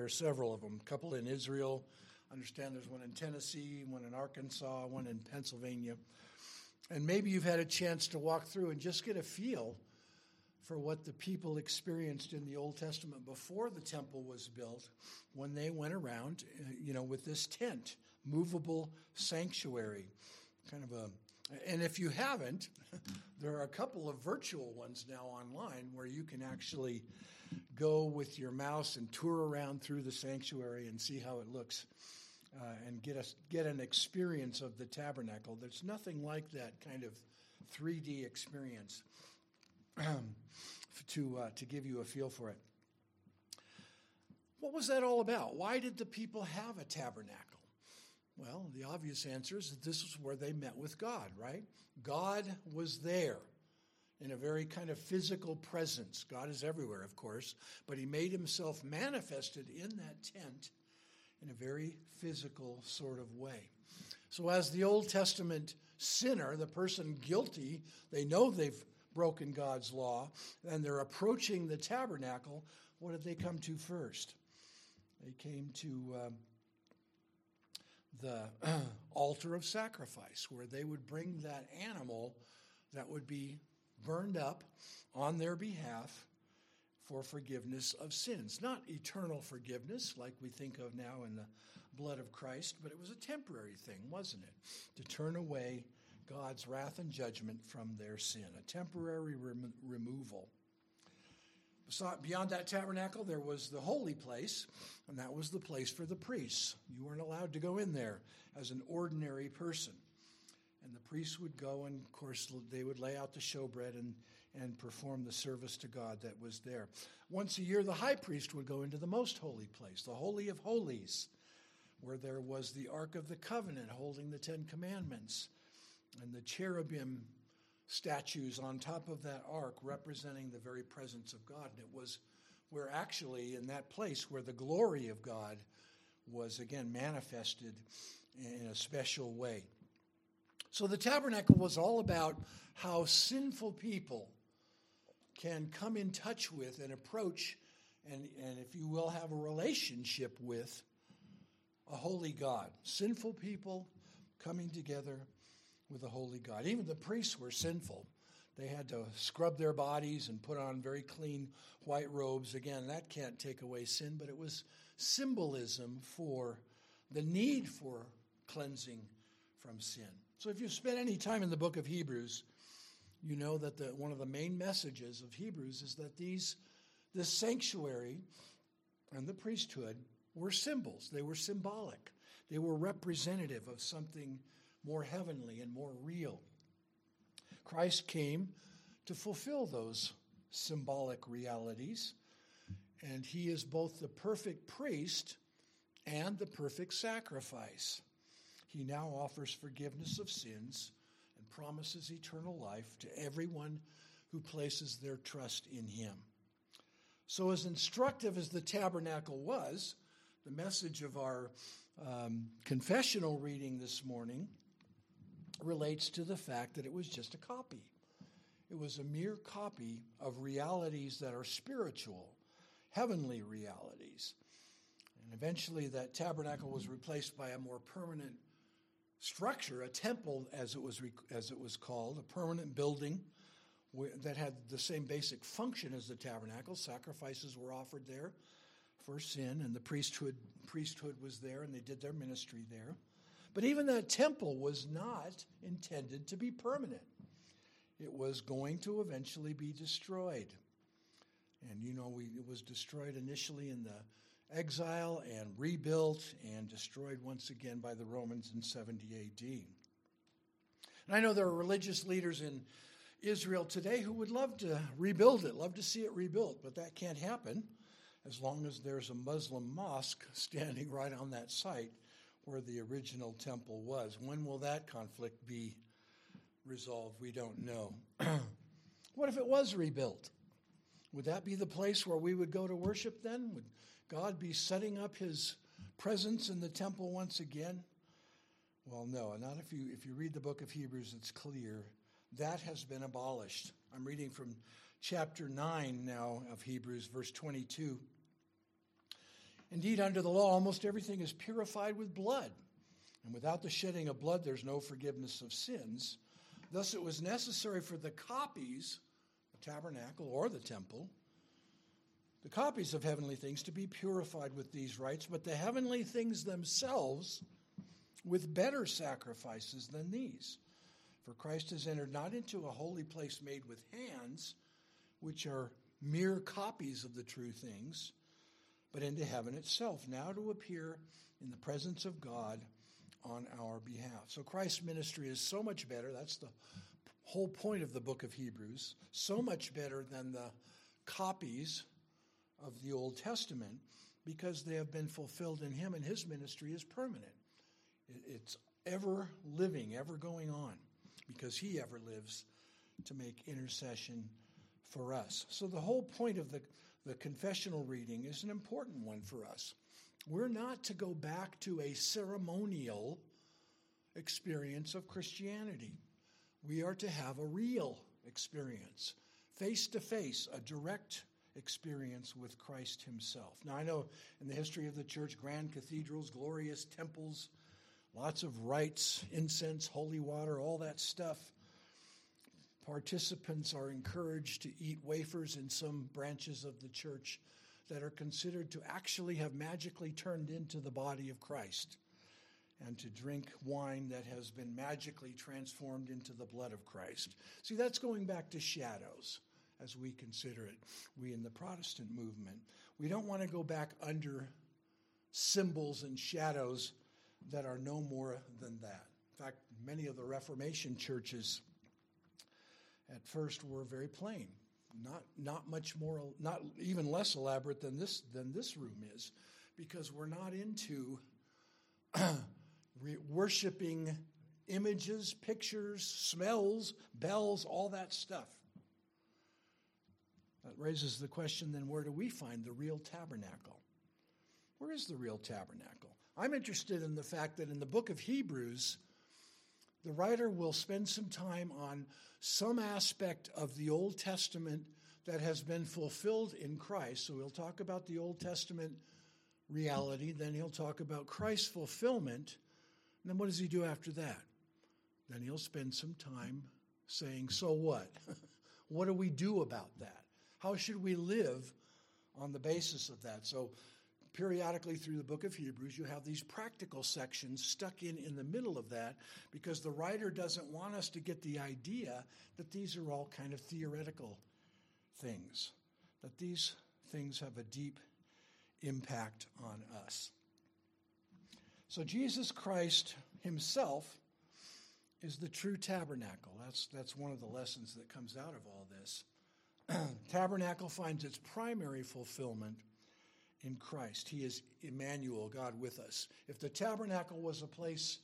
There are several of them, a couple in Israel. I understand there's one in Tennessee, one in Arkansas, one in Pennsylvania. And maybe you've had a chance to walk through and just get a feel for what the people experienced in the Old Testament before the temple was built when they went around, uh, you know, with this tent, movable sanctuary. Kind of a and if you haven't, there are a couple of virtual ones now online where you can actually go with your mouse and tour around through the sanctuary and see how it looks uh, and get, a, get an experience of the tabernacle. There's nothing like that kind of 3D experience to, uh, to give you a feel for it. What was that all about? Why did the people have a tabernacle? Well, the obvious answer is that this was where they met with God, right? God was there in a very kind of physical presence. God is everywhere, of course, but he made himself manifested in that tent in a very physical sort of way. So, as the Old Testament sinner, the person guilty, they know they've broken God's law, and they're approaching the tabernacle. What did they come to first? They came to uh, the altar of sacrifice, where they would bring that animal that would be burned up on their behalf for forgiveness of sins. Not eternal forgiveness like we think of now in the blood of Christ, but it was a temporary thing, wasn't it? To turn away God's wrath and judgment from their sin, a temporary rem- removal. Beyond that tabernacle, there was the holy place, and that was the place for the priests. You weren't allowed to go in there as an ordinary person. And the priests would go, and of course, they would lay out the showbread and, and perform the service to God that was there. Once a year, the high priest would go into the most holy place, the Holy of Holies, where there was the Ark of the Covenant holding the Ten Commandments, and the cherubim statues on top of that ark representing the very presence of God. And it was where actually, in that place, where the glory of God was again manifested in a special way. So the tabernacle was all about how sinful people can come in touch with and approach and, and if you will, have a relationship with a holy God. Sinful people coming together with a holy God. Even the priests were sinful. They had to scrub their bodies and put on very clean white robes. Again, that can't take away sin, but it was symbolism for the need for cleansing from sin. So if you've spent any time in the book of Hebrews, you know that the, one of the main messages of Hebrews is that these this sanctuary and the priesthood were symbols. They were symbolic. They were representative of something more heavenly and more real. Christ came to fulfill those symbolic realities, and he is both the perfect priest and the perfect sacrifice. He now offers forgiveness of sins and promises eternal life to everyone who places their trust in him. So, as instructive as the tabernacle was, the message of our um, confessional reading this morning relates to the fact that it was just a copy. It was a mere copy of realities that are spiritual, heavenly realities. And eventually, that tabernacle was replaced by a more permanent structure, a temple, as it was, as it was called, a permanent building that had the same basic function as the tabernacle. Sacrifices were offered there for sin, and the priesthood, priesthood was there, and they did their ministry there. But even that temple was not intended to be permanent. It was going to eventually be destroyed. And you know, we, it was destroyed initially in the exile and rebuilt and destroyed once again by the Romans in 70 AD. And I know there are religious leaders in Israel today who would love to rebuild it, love to see it rebuilt, but that can't happen as long as there's a Muslim mosque standing right on that site where the original temple was. When will that conflict be resolved? We don't know. what if it was rebuilt? Would that be the place where we would go to worship then? Would God be setting up his presence in the temple once again? Well, no, not if you if you read the book of Hebrews, it's clear that has been abolished. I'm reading from chapter 9 now of Hebrews, verse 22. Indeed, under the law, almost everything is purified with blood. And without the shedding of blood, there's no forgiveness of sins. Thus, it was necessary for the copies, the tabernacle or the temple, the copies of heavenly things to be purified with these rites, but the heavenly things themselves with better sacrifices than these. For Christ has entered not into a holy place made with hands, which are mere copies of the true things, but into heaven itself, now to appear in the presence of God on our behalf. So Christ's ministry is so much better. That's the whole point of the book of Hebrews. So much better than the copies of the Old Testament because they have been fulfilled in him and his ministry is permanent. It's ever living, ever going on because he ever lives to make intercession for us. So the whole point of the, the confessional reading is an important one for us. We're not to go back to a ceremonial experience of Christianity. We are to have a real experience, face to face, a direct experience with Christ Himself. Now, I know in the history of the church, grand cathedrals, glorious temples, lots of rites, incense, holy water, all that stuff. Participants are encouraged to eat wafers in some branches of the church that are considered to actually have magically turned into the body of Christ and to drink wine that has been magically transformed into the blood of Christ. See, that's going back to shadows as we consider it, we in the Protestant movement. We don't want to go back under symbols and shadows that are no more than that. In fact, many of the Reformation churches at first were very plain, not, not much more, not even less elaborate than this, than this room is, because we're not into worshiping images, pictures, smells, bells, all that stuff. That raises the question then where do we find the real tabernacle? Where is the real tabernacle? I'm interested in the fact that in the book of Hebrews, the writer will spend some time on some aspect of the Old Testament that has been fulfilled in Christ. So he'll talk about the Old Testament reality, then he'll talk about Christ's fulfillment. And then what does he do after that? Then he'll spend some time saying, So what? what do we do about that? How should we live on the basis of that? So, periodically through the book of Hebrews, you have these practical sections stuck in in the middle of that because the writer doesn't want us to get the idea that these are all kind of theoretical things, that these things have a deep impact on us. So, Jesus Christ himself is the true tabernacle. That's, that's one of the lessons that comes out of all this. tabernacle finds its primary fulfillment in Christ. He is Emmanuel, God with us. If the tabernacle was a place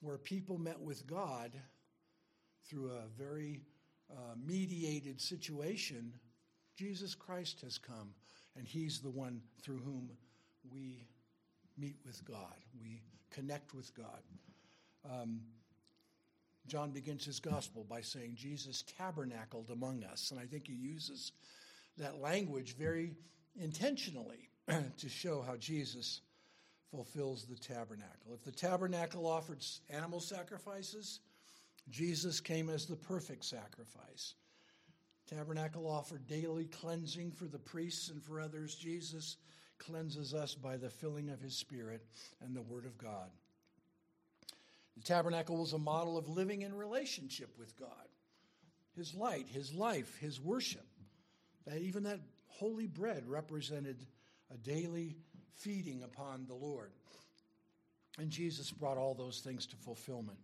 where people met with God through a very uh, mediated situation, Jesus Christ has come, and He's the one through whom we meet with God, we connect with God. Um, John begins his gospel by saying Jesus tabernacled among us. And I think he uses that language very intentionally to show how Jesus fulfills the tabernacle. If the tabernacle offered animal sacrifices, Jesus came as the perfect sacrifice. Tabernacle offered daily cleansing for the priests and for others. Jesus cleanses us by the filling of his Spirit and the Word of God. The tabernacle was a model of living in relationship with God. His light, his life, his worship. That even that holy bread represented a daily feeding upon the Lord. And Jesus brought all those things to fulfillment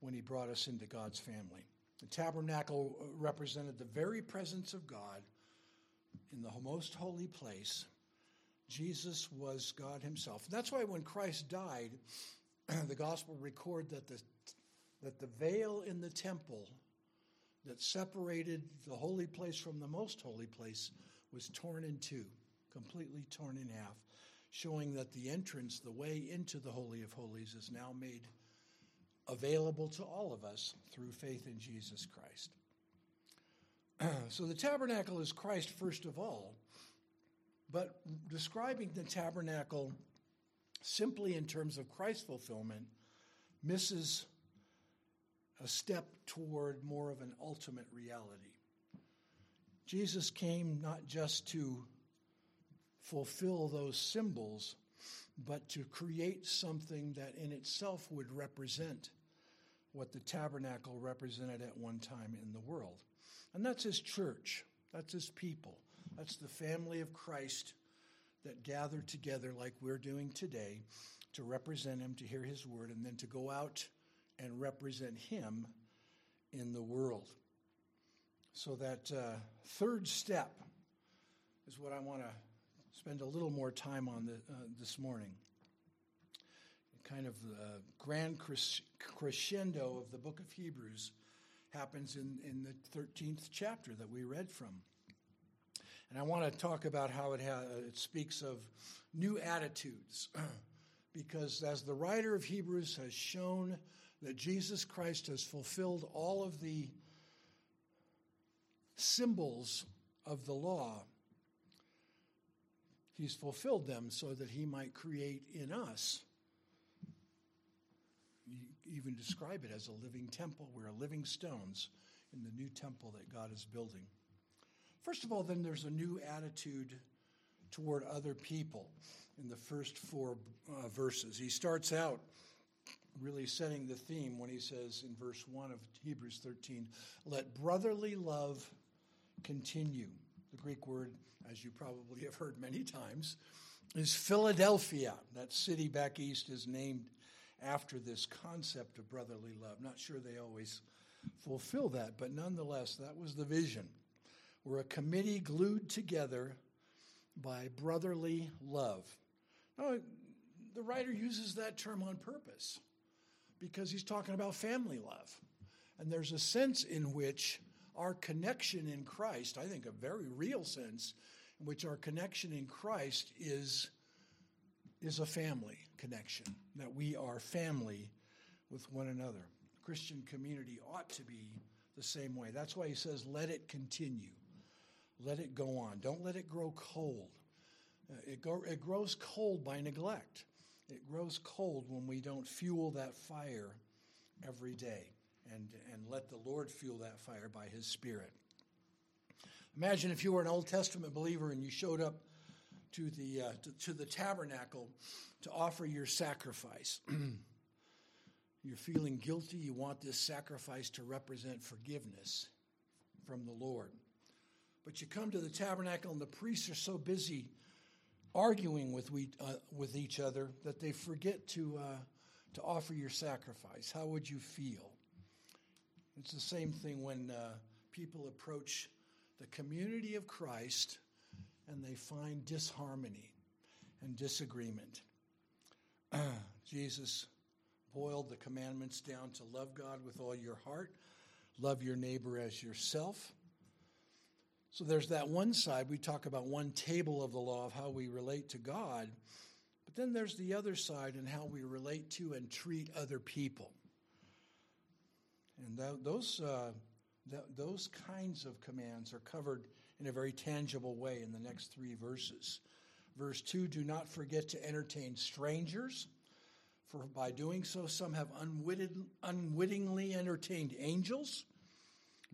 when he brought us into God's family. The tabernacle uh, represented the very presence of God in the most holy place. Jesus was God himself. And that's why when Christ died, the gospel record that the that the veil in the temple that separated the holy place from the most holy place was torn in two, completely torn in half, showing that the entrance, the way into the Holy of Holies, is now made available to all of us through faith in Jesus Christ. so the tabernacle is Christ first of all, But describing the tabernacle simply in terms of Christ fulfillment misses a step toward more of an ultimate reality. Jesus came not just to fulfill those symbols, but to create something that in itself would represent what the tabernacle represented at one time in the world. And that's his church, that's his people, that's the family of Christ that gather together like we're doing today to represent him, to hear his word, and then to go out and represent him in the world. So, that uh, third step is what I want to spend a little more time on the, uh, this morning. Kind of the grand crescendo of the book of Hebrews happens in, in the 13th chapter that we read from. And I want to talk about how it, ha- it speaks of new attitudes. because as the writer of Hebrews has shown that Jesus Christ has fulfilled all of the symbols of the law, he's fulfilled them so that he might create in us. You even describe it as a living temple. We're living stones in the new temple that God is building. First of all, then there's a new attitude toward other people in the first four uh, verses. He starts out really setting the theme when he says in verse 1 of Hebrews 13, let brotherly love continue. The Greek word, as you probably have heard many times, is Philadelphia. That city back east is named after this concept of brotherly love. Not sure they always fulfill that, but nonetheless, that was the vision. We're a committee glued together by brotherly love. Now, the writer uses that term on purpose because he's talking about family love. And there's a sense in which our connection in Christ, I think a very real sense, in which our connection in Christ is, is a family connection, that we are family with one another. Christian community ought to be the same way. That's why he says, let it continue. Let it go on. Don't let it grow cold. Uh, it, go, it grows cold by neglect. It grows cold when we don't fuel that fire every day and, and let the Lord fuel that fire by His Spirit. Imagine if you were an Old Testament believer and you showed up to the, uh, to, to the tabernacle to offer your sacrifice. You're feeling guilty. You want this sacrifice to represent forgiveness from the Lord. But you come to the tabernacle, and the priests are so busy arguing with, we, uh, with each other that they forget to, uh, to offer your sacrifice. How would you feel? It's the same thing when uh, people approach the community of Christ and they find disharmony and disagreement. Jesus boiled the commandments down to love God with all your heart, love your neighbor as yourself, so there's that one side. We talk about one table of the law of how we relate to God. But then there's the other side and how we relate to and treat other people. And that, those, uh, that, those kinds of commands are covered in a very tangible way in the next three verses. Verse 2 Do not forget to entertain strangers, for by doing so, some have unwitted, unwittingly entertained angels.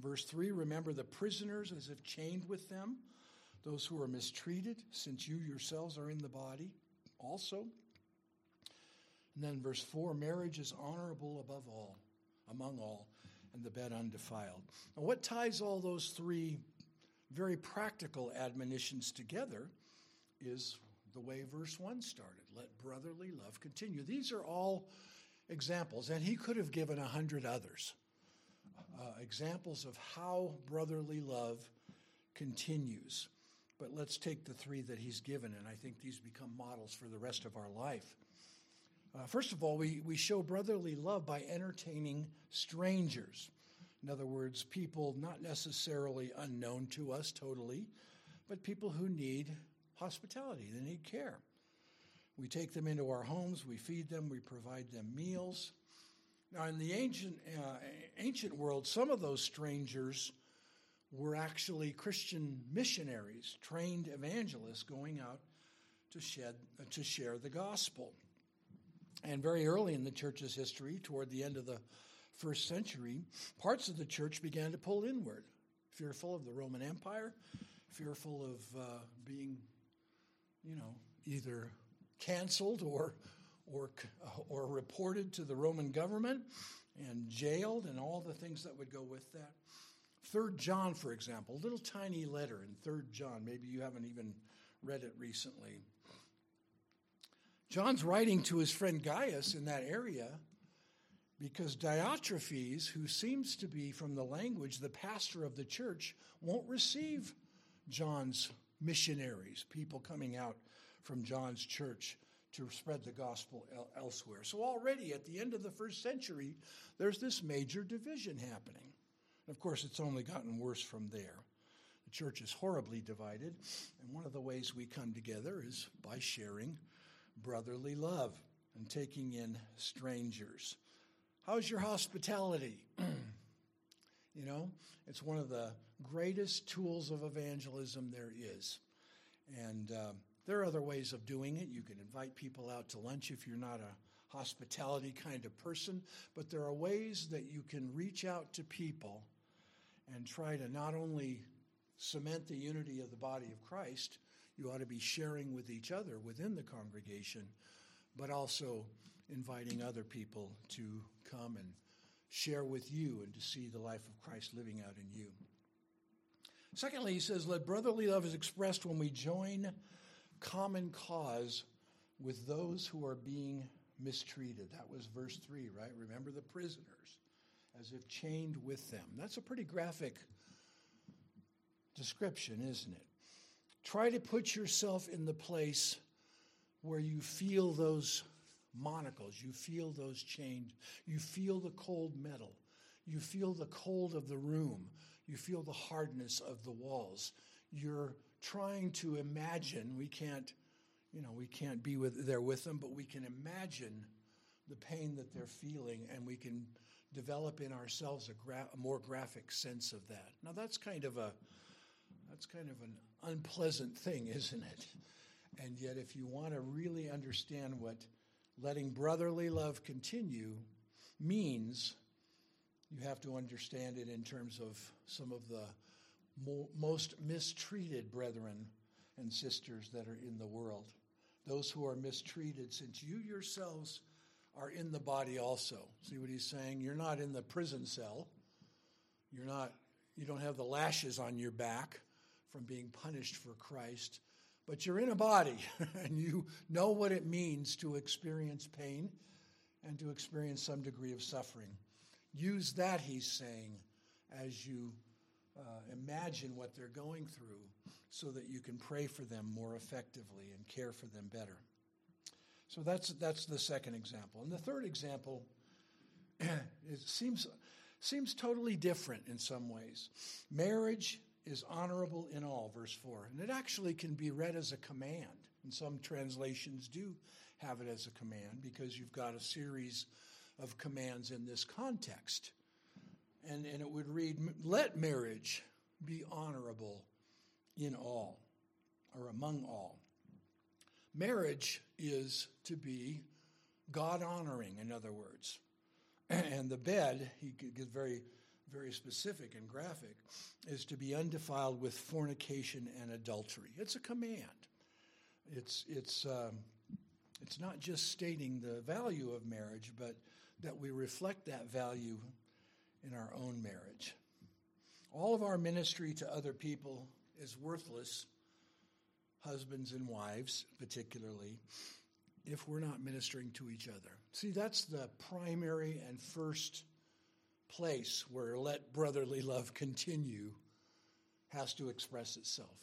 Verse 3 Remember the prisoners as if chained with them, those who are mistreated, since you yourselves are in the body also. And then verse 4 Marriage is honorable above all, among all, and the bed undefiled. Now, what ties all those three very practical admonitions together is the way verse 1 started let brotherly love continue. These are all examples, and he could have given a hundred others uh, examples of how brotherly love continues. But let's take the three that he's given, and I think these become models for the rest of our life. Uh, first of all, we, we show brotherly love by entertaining strangers. In other words, people not necessarily unknown to us totally, but people who need hospitality, they need care. We take them into our homes, we feed them, we provide them meals. Now, in the ancient, uh, ancient world, some of those strangers were actually Christian missionaries, trained evangelists going out to, shed, uh, to share the gospel. And very early in the church's history, toward the end of the first century, parts of the church began to pull inward, fearful of the Roman Empire, fearful of uh, being, you know, either canceled or, or, or reported to the Roman government and jailed and all the things that would go with that. Third John, for example, a little tiny letter in Third John. Maybe you haven't even read it recently. John's writing to his friend Gaius in that area because Diotrephes, who seems to be from the language the pastor of the church, won't receive John's missionaries, people coming out from John's church to spread the gospel elsewhere. So, already at the end of the first century, there's this major division happening. And of course, it's only gotten worse from there. The church is horribly divided, and one of the ways we come together is by sharing brotherly love and taking in strangers. How's your hospitality? you know, it's one of the greatest tools of evangelism there is. And uh, there are other ways of doing it. You can invite people out to lunch if you're not a hospitality kind of person, but there are ways that you can reach out to people and try to not only cement the unity of the body of Christ, you ought to be sharing with each other within the congregation, but also inviting other people to come and share with you and to see the life of Christ living out in you. Secondly, he says, Let brotherly love is expressed when we join common cause with those who are being mistreated. That was verse 3, right? Remember the prisoners, as if chained with them. That's a pretty graphic description, isn't it? Try to put yourself in the place where you feel those monocles, you feel those chains, you feel the cold metal, you feel the cold of the room, you feel the hardness of the walls. You're trying to imagine, we can't, you know, we can't be with, there with them, but we can imagine the pain that they're feeling and we can develop in ourselves a, gra- a more graphic sense of that. Now that's kind of a that's kind of an unpleasant thing, isn't it? And yet, if you want to really understand what letting brotherly love continue means, you have to understand it in terms of some of the mo- most mistreated brethren and sisters that are in the world. Those who are mistreated, since you yourselves are in the body also. See what he's saying? You're not in the prison cell. You're not, you don't have the lashes on your back from being punished for Christ, but you're in a body and you know what it means to experience pain and to experience some degree of suffering. Use that, he's saying, as you uh, imagine what they're going through so that you can pray for them more effectively and care for them better. So that's, that's the second example. And the third example it seems, seems totally different in some ways. Marriage is honorable in all, verse 4. And it actually can be read as a command. And some translations do have it as a command because you've got a series of commands in this context. And, and it would read, Let marriage be honorable in all, or among all. Marriage is to be God honoring, in other words. And the bed, he gives very very specific and graphic, is to be undefiled with fornication and adultery. It's a command. It's, it's, um, it's not just stating the value of marriage, but that we reflect that value in our own marriage. All of our ministry to other people is worthless, husbands and wives particularly, if we're not ministering to each other. See, that's the primary and first place where let brotherly love continue has to express itself.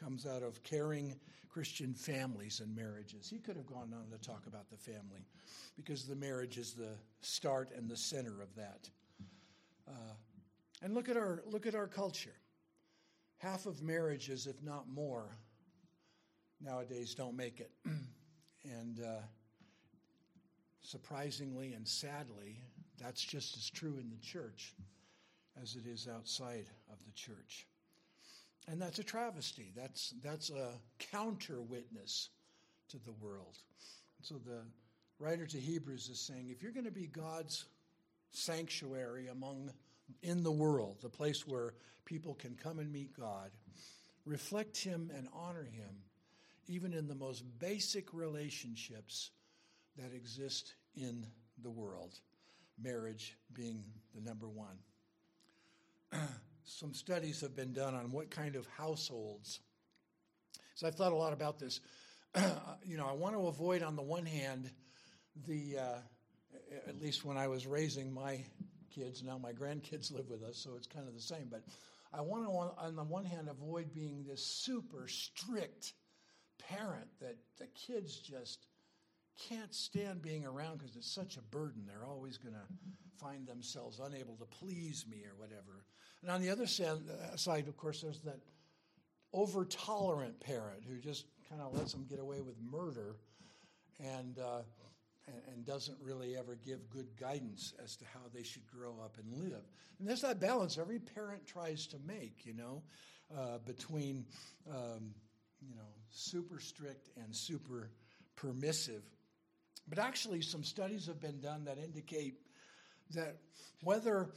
Comes out of caring Christian families and marriages. He could have gone on to talk about the family because the marriage is the start and the center of that. And look at our look at our culture. Half of marriages, if not more, nowadays don't make it. and uh, surprisingly and sadly, that's just as true in the church as it is outside of the church. And that's a travesty. That's, that's a counter witness to the world. So the writer to Hebrews is saying if you're going to be God's sanctuary among in the world, the place where people can come and meet God, reflect Him and honor Him, even in the most basic relationships that exist in the world, marriage being the number one. Some studies have been done on what kind of households. So I've thought a lot about this. you know, I want to avoid, on the one hand, the, uh, at least when I was raising my kids, now my grandkids live with us, so it's kind of the same, but I want to, on the one hand, avoid being this super strict parent that the kids just can't stand being around because it's such a burden. They're always going to find themselves unable to please me or whatever. And on the other uh, side, of course, there's that over tolerant parent who just kind of lets them get away with murder and, uh, and, and doesn't really ever give good guidance as to how they should grow up and live. And there's that balance every parent tries to make, you know, uh, between, um, you know, super strict and super permissive. But actually, some studies have been done that indicate that whether,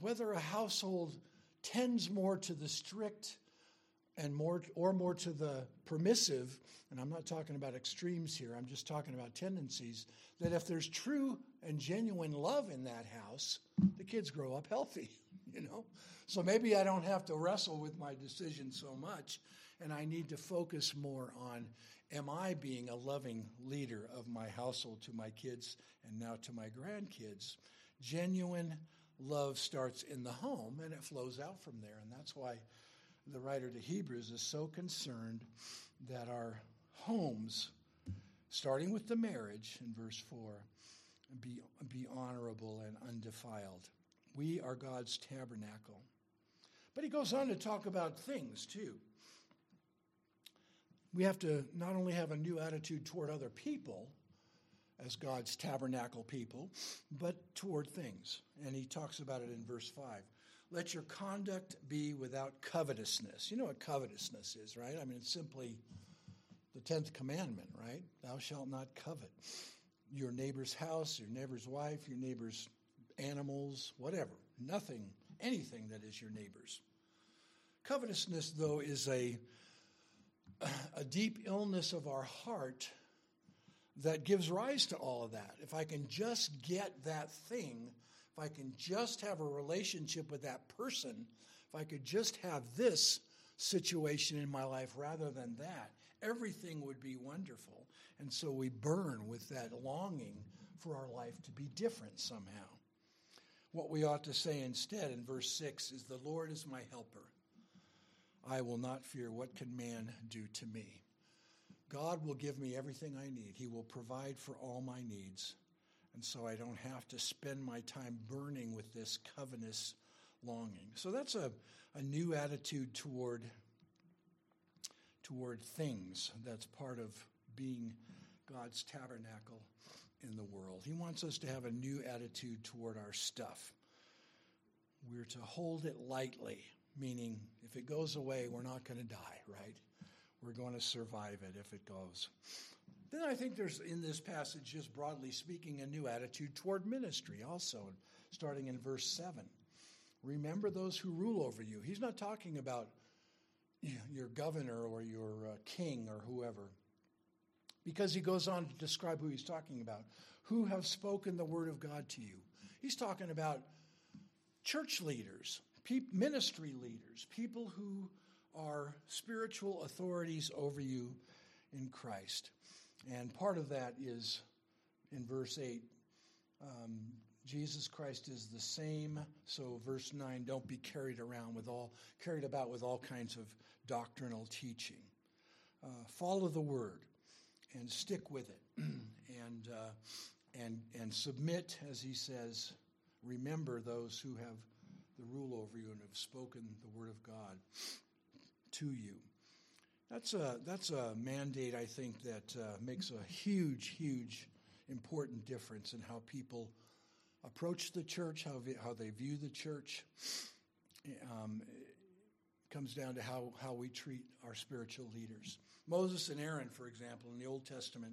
whether a household tends more to the strict and more or more to the permissive and i'm not talking about extremes here i'm just talking about tendencies that if there's true and genuine love in that house the kids grow up healthy you know so maybe i don't have to wrestle with my decision so much and i need to focus more on am I being a loving leader of my household to my kids and now to my grandkids? Genuine love starts in the home and it flows out from there. And that's why the writer to Hebrews is so concerned that our homes, starting with the marriage in verse 4, be, be honorable and undefiled. We are God's tabernacle. But he goes on to talk about things too we have to not only have a new attitude toward other people as God's tabernacle people, but toward things. And he talks about it in verse 5. Let your conduct be without covetousness. You know what covetousness is, right? I mean, it's simply the 10th commandment, right? Thou shalt not covet your neighbor's house, your neighbor's wife, your neighbor's animals, whatever. Nothing, anything that is your neighbor's. Covetousness, though, is a a deep illness of our heart that gives rise to all of that. If I can just get that thing, if I can just have a relationship with that person, if I could just have this situation in my life rather than that, everything would be wonderful. And so we burn with that longing for our life to be different somehow. What we ought to say instead in verse 6 is, The Lord is my helper. I will not fear. What can man do to me? God will give me everything I need. He will provide for all my needs. And so I don't have to spend my time burning with this covetous longing. So that's a, a new attitude toward, toward things. That's part of being God's tabernacle in the world. He wants us to have a new attitude toward our stuff. We're to hold it lightly meaning if it goes away, we're not going to die, right? We're going to survive it if it goes. Then I think there's in this passage, just broadly speaking, a new attitude toward ministry also, starting in verse 7. Remember those who rule over you. He's not talking about your governor or your uh, king or whoever, because he goes on to describe who he's talking about. Who have spoken the word of God to you? He's talking about church leaders, ministry leaders, people who are spiritual authorities over you in Christ. And part of that is in verse 8 um, Jesus Christ is the same. So, verse 9, don't be carried around with all, carried about with all kinds of doctrinal teaching. Uh, follow the word and stick with it. and, uh, and, and submit, as he says, remember those who have the rule over you and have spoken the word of God to you. That's a, that's a mandate, I think, that uh, makes a huge, huge, important difference in how people approach the church, how, how they view the church. Um, comes down to how, how we treat our spiritual leaders. Moses and Aaron, for example, in the Old Testament,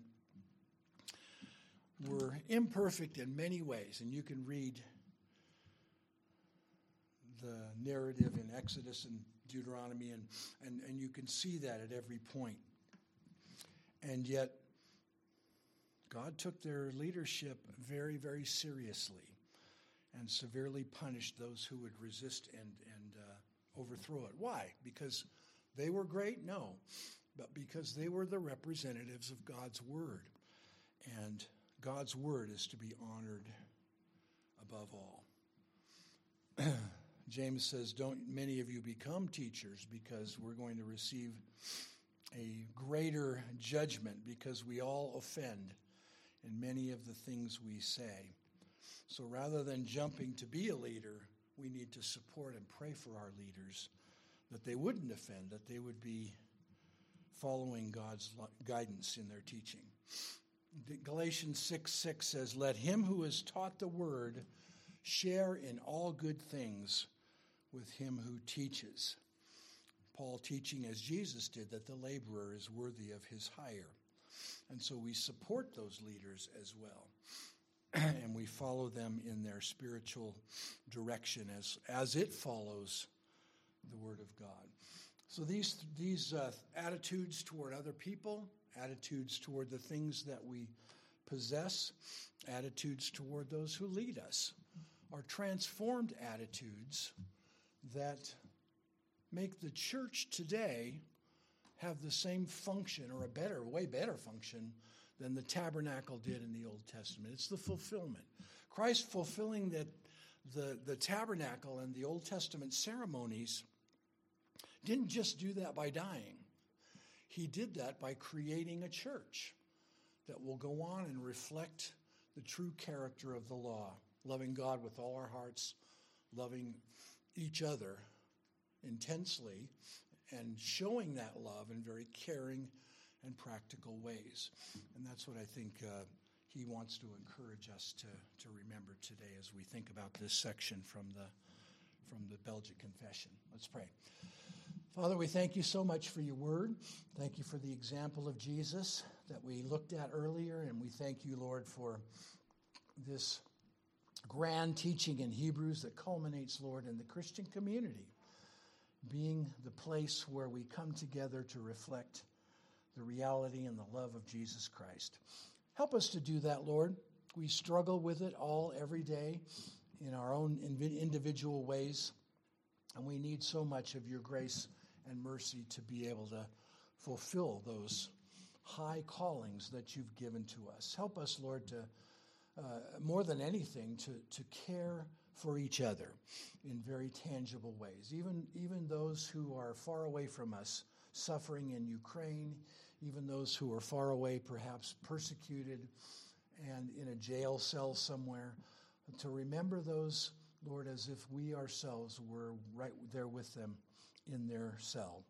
were imperfect in many ways, and you can read the narrative in Exodus and Deuteronomy, and, and, and you can see that at every point. And yet, God took their leadership very, very seriously and severely punished those who would resist and, and uh, overthrow it. Why? Because they were great? No. But because they were the representatives of God's Word. And God's Word is to be honored above all. James says, Don't many of you become teachers because we're going to receive a greater judgment because we all offend in many of the things we say. So rather than jumping to be a leader, we need to support and pray for our leaders that they wouldn't offend, that they would be following God's guidance in their teaching. Galatians 6 6 says, Let him who is taught the word share in all good things with him who teaches. Paul teaching as Jesus did that the laborer is worthy of his hire. And so we support those leaders as well. and we follow them in their spiritual direction as, as it follows the Word of God. So these, these uh, attitudes toward other people, attitudes toward the things that we possess, attitudes toward those who lead us, are transformed attitudes that make the church today have the same function or a better, way better function than the tabernacle did in the Old Testament. It's the fulfillment. Christ fulfilling that the, the tabernacle and the Old Testament ceremonies didn't just do that by dying. He did that by creating a church that will go on and reflect the true character of the law, loving God with all our hearts, loving each other intensely, and showing that love in very caring and practical ways. And that's what I think uh, he wants to encourage us to, to remember today as we think about this section from the, from the Belgic Confession. Let's pray. Father, we thank you so much for your word. Thank you for the example of Jesus that we looked at earlier, and we thank you, Lord, for this grand teaching in Hebrews that culminates, Lord, in the Christian community being the place where we come together to reflect the reality and the love of Jesus Christ. Help us to do that, Lord. We struggle with it all every day in our own individual ways, and we need so much of your grace and mercy to be able to fulfill those high callings that you've given to us. Help us, Lord, to uh, more than anything, to, to care for each other in very tangible ways. Even, even those who are far away from us, suffering in Ukraine, even those who are far away, perhaps persecuted and in a jail cell somewhere, to remember those, Lord, as if we ourselves were right there with them in their cell.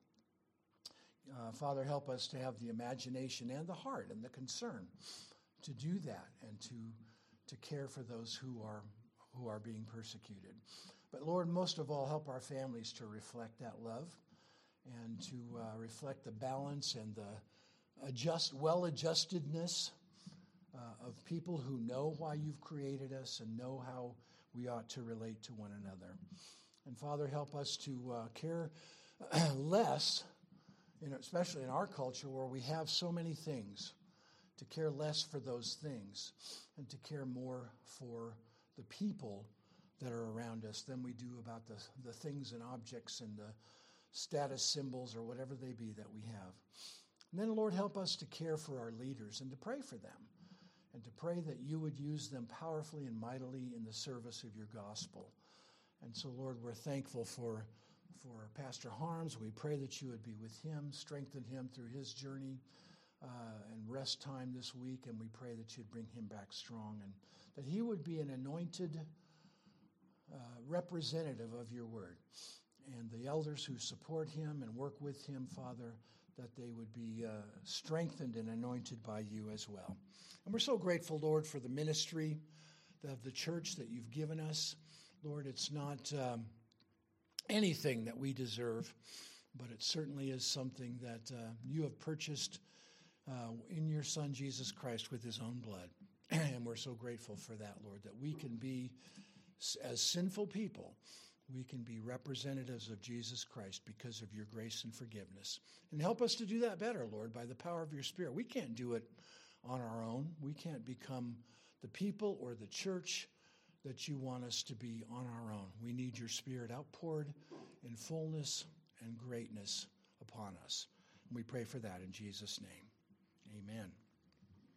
Uh, Father, help us to have the imagination and the heart and the concern to do that and to, to care for those who are, who are being persecuted. But Lord, most of all, help our families to reflect that love and to uh, reflect the balance and the adjust, well adjustedness uh, of people who know why you've created us and know how we ought to relate to one another. And Father, help us to uh, care less, especially in our culture where we have so many things, to care less for those things and to care more for the people that are around us than we do about the, the things and objects and the status symbols or whatever they be that we have. And then, Lord, help us to care for our leaders and to pray for them and to pray that you would use them powerfully and mightily in the service of your gospel. And so, Lord, we're thankful for, for Pastor Harms. We pray that you would be with him, strengthen him through his journey uh, and rest time this week. And we pray that you'd bring him back strong and that he would be an anointed uh, representative of your word. And the elders who support him and work with him, Father, that they would be uh, strengthened and anointed by you as well. And we're so grateful, Lord, for the ministry of the church that you've given us. Lord, it's not um, anything that we deserve, but it certainly is something that uh, you have purchased uh, in your Son, Jesus Christ, with his own blood. and we're so grateful for that, Lord, that we can be, as sinful people, we can be representatives of Jesus Christ because of your grace and forgiveness. And help us to do that better, Lord, by the power of your Spirit. We can't do it on our own. We can't become the people or the church that you want us to be on our own. We need your Spirit outpoured in fullness and greatness upon us. And we pray for that in Jesus' name. Amen.